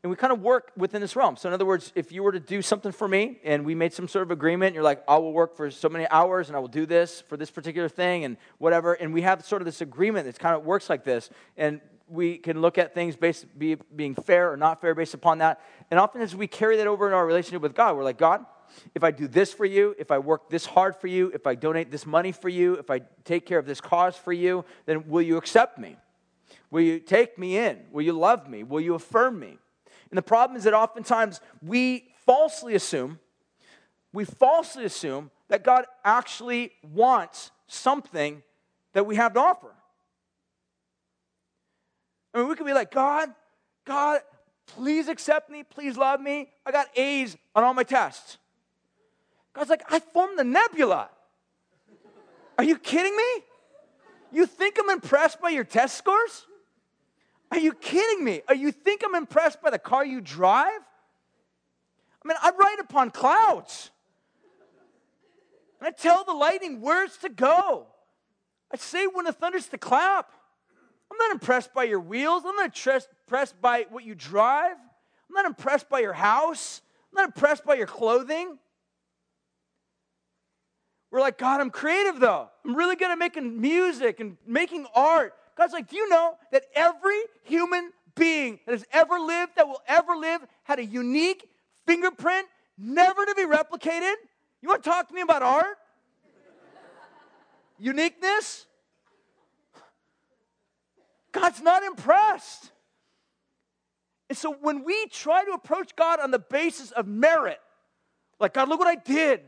And we kind of work within this realm. So, in other words, if you were to do something for me and we made some sort of agreement, you're like, I will work for so many hours and I will do this for this particular thing and whatever. And we have sort of this agreement that kind of works like this. And we can look at things based be, being fair or not fair based upon that. And often as we carry that over in our relationship with God, we're like, God, if I do this for you, if I work this hard for you, if I donate this money for you, if I take care of this cause for you, then will you accept me? Will you take me in? Will you love me? Will you affirm me? And the problem is that oftentimes we falsely assume, we falsely assume that God actually wants something that we have to offer. I mean, we could be like, God, God, please accept me, please love me. I got A's on all my tests. God's like, I formed the nebula. Are you kidding me? You think I'm impressed by your test scores? Are you kidding me? Are you think I'm impressed by the car you drive? I mean, I ride upon clouds. And I tell the lightning where it's to go. I say when the thunder's to clap. I'm not impressed by your wheels. I'm not impressed by what you drive. I'm not impressed by your house. I'm not impressed by your clothing. We're like, God, I'm creative though. I'm really good at making music and making art. God's like, do you know that every human being that has ever lived, that will ever live, had a unique fingerprint, never to be replicated? You want to talk to me about art? Uniqueness? God's not impressed. And so when we try to approach God on the basis of merit, like, God, look what I did.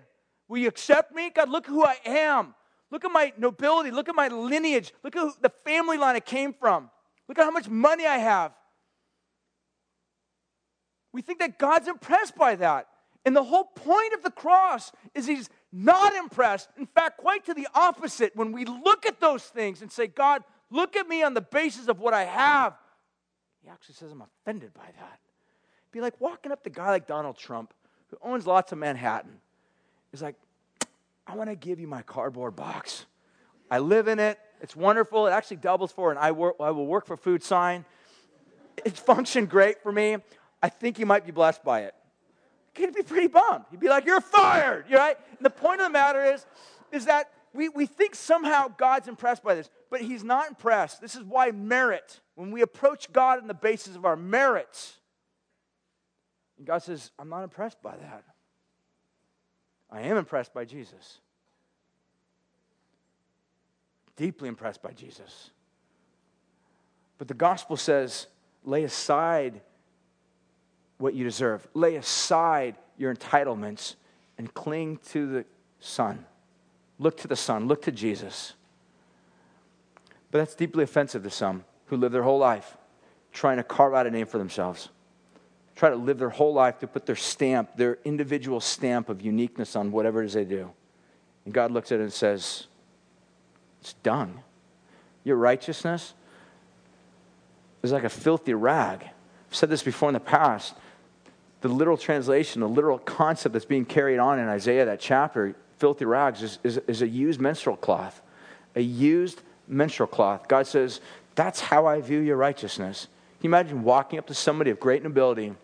Will you accept me? God, look who I am. Look at my nobility. Look at my lineage. Look at who, the family line I came from. Look at how much money I have. We think that God's impressed by that. And the whole point of the cross is He's not impressed. In fact, quite to the opposite. When we look at those things and say, God, Look at me on the basis of what I have. He actually says, I'm offended by that. Be like walking up to a guy like Donald Trump, who owns lots of Manhattan. He's like, I want to give you my cardboard box. I live in it. It's wonderful. It actually doubles for an I, work, I will work for food sign. it functioned great for me. I think you might be blessed by it. He'd be pretty bummed. He'd be like, You're fired, You're right? And the point of the matter is, is that we, we think somehow God's impressed by this, but He's not impressed. This is why merit, when we approach God on the basis of our merits, and God says, I'm not impressed by that. I am impressed by Jesus. Deeply impressed by Jesus. But the gospel says, lay aside what you deserve, lay aside your entitlements, and cling to the Son. Look to the Son, look to Jesus. But that's deeply offensive to some who live their whole life trying to carve out a name for themselves, try to live their whole life to put their stamp, their individual stamp of uniqueness on whatever it is they do. And God looks at it and says, It's dung. Your righteousness is like a filthy rag. I've said this before in the past. The literal translation, the literal concept that's being carried on in Isaiah, that chapter, filthy rags, is, is, is a used menstrual cloth. A used menstrual cloth. God says, That's how I view your righteousness. Can you imagine walking up to somebody of great nobility,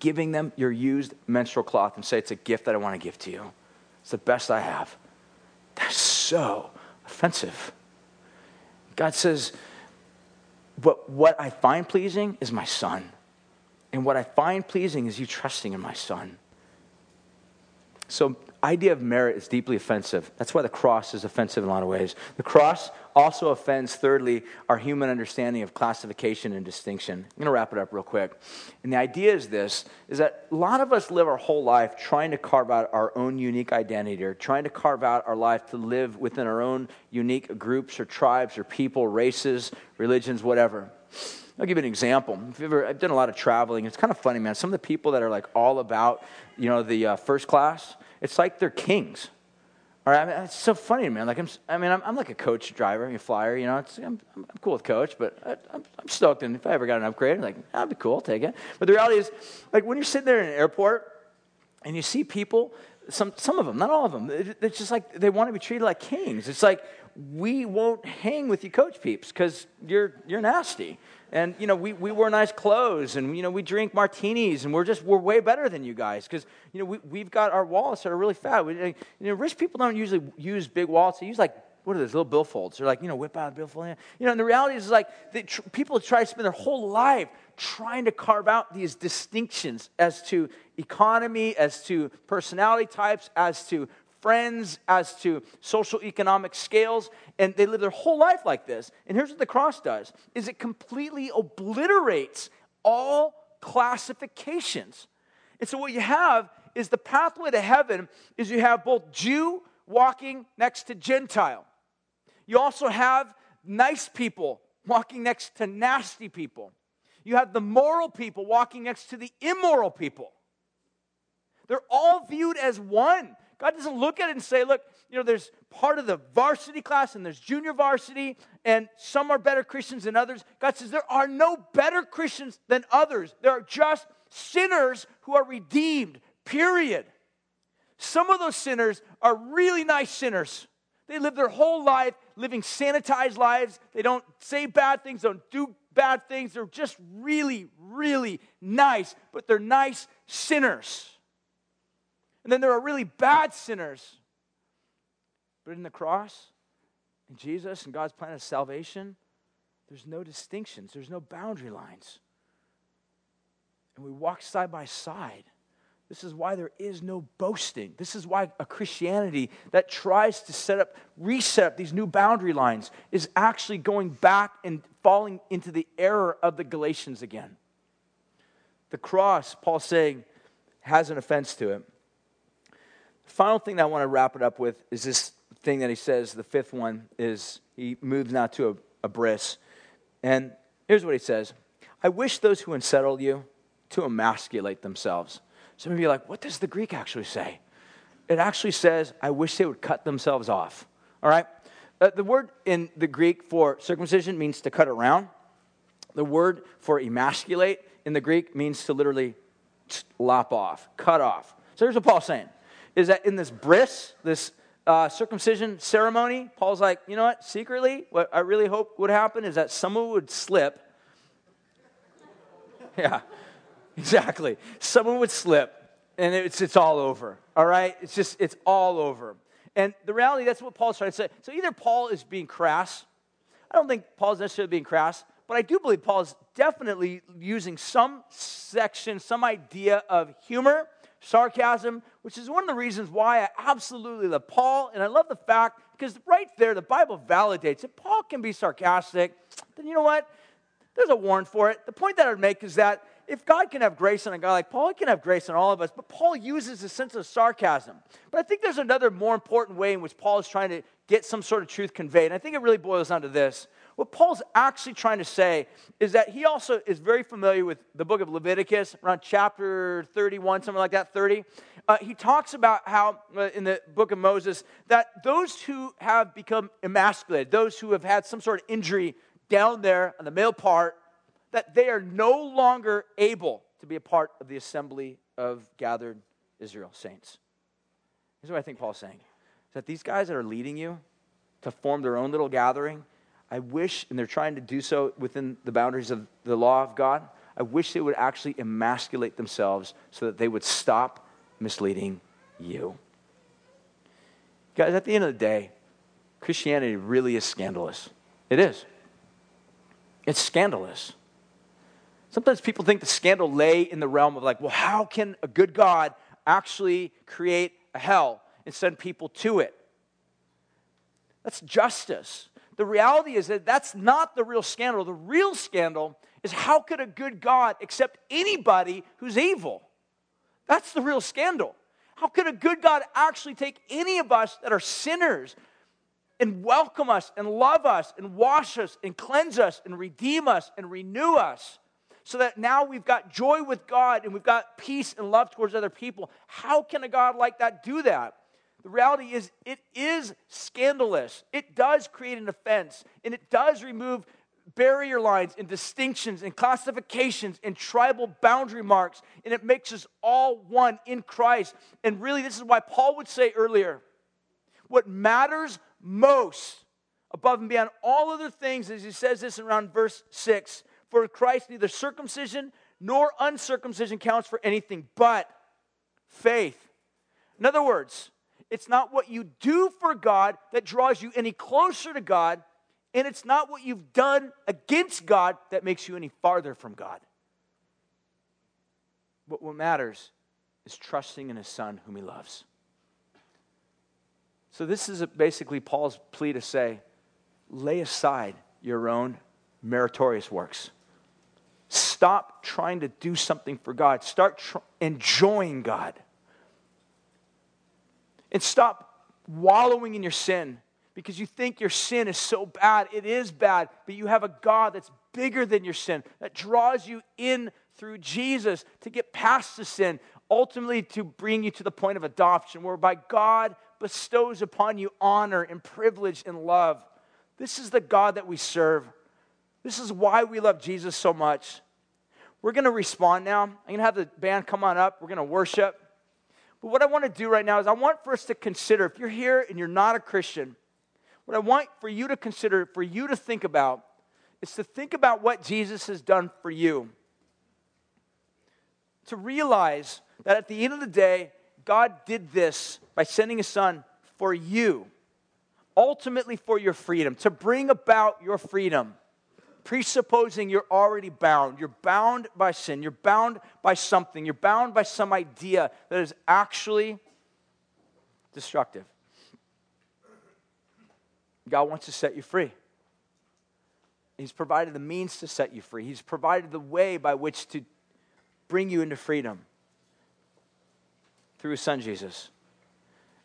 giving them your used menstrual cloth, and say, It's a gift that I want to give to you? It's the best I have. That's so offensive. God says, but what I find pleasing is my son. And what I find pleasing is you trusting in my son. So, idea of merit is deeply offensive. That's why the cross is offensive in a lot of ways. The cross also offends, thirdly, our human understanding of classification and distinction. I'm going to wrap it up real quick. And the idea is this is that a lot of us live our whole life trying to carve out our own unique identity or trying to carve out our life to live within our own unique groups or tribes or people, races, religions, whatever. I'll give you an example. Ever, I've done a lot of traveling. It's kind of funny, man. Some of the people that are like all about, you know, the uh, first class, it's like they're kings. All right, I mean, it's so funny, man. Like I'm, I mean, I'm, I'm like a coach driver, a flyer. You know, I'm, I'm, cool with coach, but I, am I'm stoked. And if I ever got an upgrade, I'm like, that'd be cool, I'll take it. But the reality is, like when you're sitting there in an airport and you see people, some some of them, not all of them, it's just like they want to be treated like kings. It's like we won't hang with you, coach peeps, because you're you're nasty and you know we, we wear nice clothes and you know we drink martinis and we're just we're way better than you guys. Because you know we, we've got our wallets that are really fat. We, you know rich people don't usually use big wallets. They use like what are those little billfolds? They're like you know whip out a billfold. You know and the reality is like tr- people try to spend their whole life trying to carve out these distinctions as to economy as to personality types as to friends, as to social economic scales, and they live their whole life like this. And here's what the cross does is it completely obliterates all classifications. And so what you have is the pathway to heaven is you have both Jew walking next to Gentile. You also have nice people walking next to nasty people. You have the moral people walking next to the immoral people. They're all viewed as one. God doesn't look at it and say, look, you know, there's part of the varsity class and there's junior varsity, and some are better Christians than others. God says there are no better Christians than others. There are just sinners who are redeemed, period. Some of those sinners are really nice sinners. They live their whole life living sanitized lives. They don't say bad things, don't do bad things. They're just really, really nice, but they're nice sinners. And then there are really bad sinners. But in the cross, in Jesus and God's plan of salvation, there's no distinctions, there's no boundary lines. And we walk side by side. This is why there is no boasting. This is why a Christianity that tries to set up, reset up these new boundary lines is actually going back and falling into the error of the Galatians again. The cross, Paul's saying, has an offense to it final thing that I want to wrap it up with is this thing that he says. The fifth one is he moves now to a, a bris. And here's what he says I wish those who unsettle you to emasculate themselves. Some of you are like, what does the Greek actually say? It actually says, I wish they would cut themselves off. All right? Uh, the word in the Greek for circumcision means to cut around. The word for emasculate in the Greek means to literally lop off, cut off. So here's what Paul's saying is that in this bris, this uh, circumcision ceremony, Paul's like, you know what? Secretly, what I really hope would happen is that someone would slip <laughs> Yeah, exactly. Someone would slip and it's, it's all over, all right? It's just, it's all over. And the reality, that's what Paul's trying to say. So either Paul is being crass. I don't think Paul's necessarily being crass, but I do believe Paul's definitely using some section, some idea of humor, sarcasm, which is one of the reasons why I absolutely love Paul. And I love the fact, because right there, the Bible validates it. Paul can be sarcastic. Then you know what? There's a warrant for it. The point that I would make is that if God can have grace on a guy like Paul, he can have grace on all of us, but Paul uses a sense of sarcasm. But I think there's another more important way in which Paul is trying to get some sort of truth conveyed. And I think it really boils down to this. What Paul's actually trying to say is that he also is very familiar with the book of Leviticus, around chapter 31, something like that, 30. Uh, he talks about how, uh, in the book of Moses, that those who have become emasculated, those who have had some sort of injury down there on the male part, that they are no longer able to be a part of the assembly of gathered Israel saints. Here's what I think Paul's saying that these guys that are leading you to form their own little gathering, I wish, and they're trying to do so within the boundaries of the law of God, I wish they would actually emasculate themselves so that they would stop misleading you. Guys, at the end of the day, Christianity really is scandalous. It is. It's scandalous. Sometimes people think the scandal lay in the realm of like, well, how can a good God actually create a hell and send people to it? That's justice. The reality is that that's not the real scandal. The real scandal is how could a good God accept anybody who's evil? That's the real scandal. How could a good God actually take any of us that are sinners and welcome us and love us and wash us and cleanse us and redeem us and renew us? so that now we've got joy with God and we've got peace and love towards other people. How can a God like that do that? The reality is, it is scandalous. It does create an offense, and it does remove barrier lines and distinctions and classifications and tribal boundary marks, and it makes us all one in Christ. And really, this is why Paul would say earlier what matters most above and beyond all other things, as he says this around verse 6 for Christ, neither circumcision nor uncircumcision counts for anything but faith. In other words, it's not what you do for God that draws you any closer to God, and it's not what you've done against God that makes you any farther from God. But what matters is trusting in His Son whom He loves. So, this is basically Paul's plea to say lay aside your own meritorious works. Stop trying to do something for God. Start tr- enjoying God. And stop wallowing in your sin because you think your sin is so bad. It is bad, but you have a God that's bigger than your sin, that draws you in through Jesus to get past the sin, ultimately to bring you to the point of adoption, whereby God bestows upon you honor and privilege and love. This is the God that we serve. This is why we love Jesus so much. We're going to respond now. I'm going to have the band come on up. We're going to worship. What I want to do right now is I want for us to consider if you're here and you're not a Christian, what I want for you to consider, for you to think about, is to think about what Jesus has done for you. To realize that at the end of the day, God did this by sending his son for you, ultimately for your freedom, to bring about your freedom presupposing you're already bound. You're bound by sin. You're bound by something. You're bound by some idea that is actually destructive. God wants to set you free. He's provided the means to set you free. He's provided the way by which to bring you into freedom through His Son, Jesus.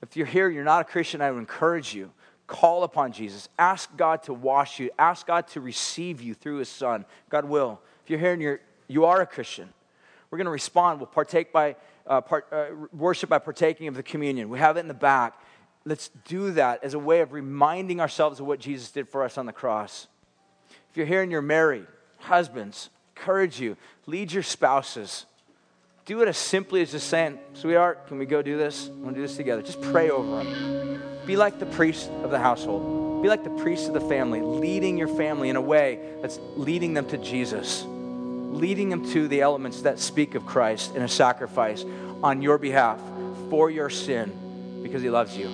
If you're here, you're not a Christian, I would encourage you Call upon Jesus. Ask God to wash you. Ask God to receive you through his son. God will. If you're here and you're, you are a Christian, we're going to respond. We'll partake by, uh, part, uh, worship by partaking of the communion. We have it in the back. Let's do that as a way of reminding ourselves of what Jesus did for us on the cross. If you're here and you're married, husbands, encourage you, lead your spouses. Do it as simply as just saying, sweetheart, can we go do this? I want to do this together. Just pray over them. Be like the priest of the household. Be like the priest of the family, leading your family in a way that's leading them to Jesus. leading them to the elements that speak of Christ and a sacrifice on your behalf for your sin because he loves you.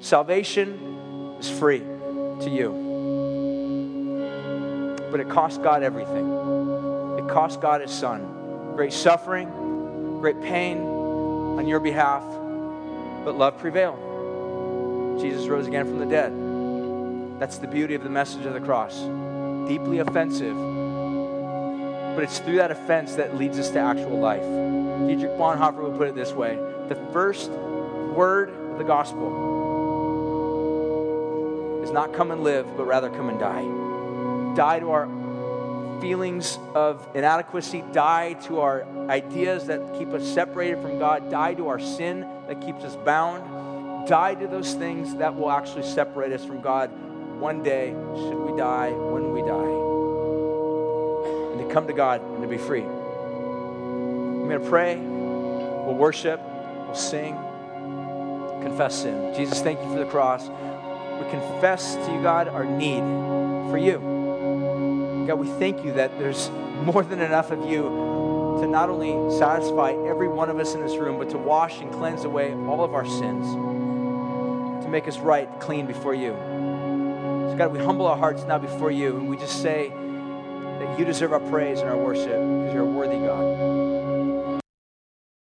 Salvation is free to you. But it cost God everything. It cost God his son. Great suffering, great pain on your behalf, but love prevailed. Jesus rose again from the dead. That's the beauty of the message of the cross. Deeply offensive, but it's through that offense that leads us to actual life. Dietrich Bonhoeffer would put it this way the first word of the gospel is not come and live, but rather come and die. Die to our feelings of inadequacy, die to our ideas that keep us separated from God, die to our sin that keeps us bound, die to those things that will actually separate us from God one day, should we die, when we die, and to come to God and to be free. I'm going to pray, we'll worship, we'll sing, confess sin. Jesus, thank you for the cross. We confess to you, God, our need for you. God, we thank you that there's more than enough of you to not only satisfy every one of us in this room, but to wash and cleanse away all of our sins, to make us right, clean before you. So, God, we humble our hearts now before you, and we just say that you deserve our praise and our worship because you're a worthy God.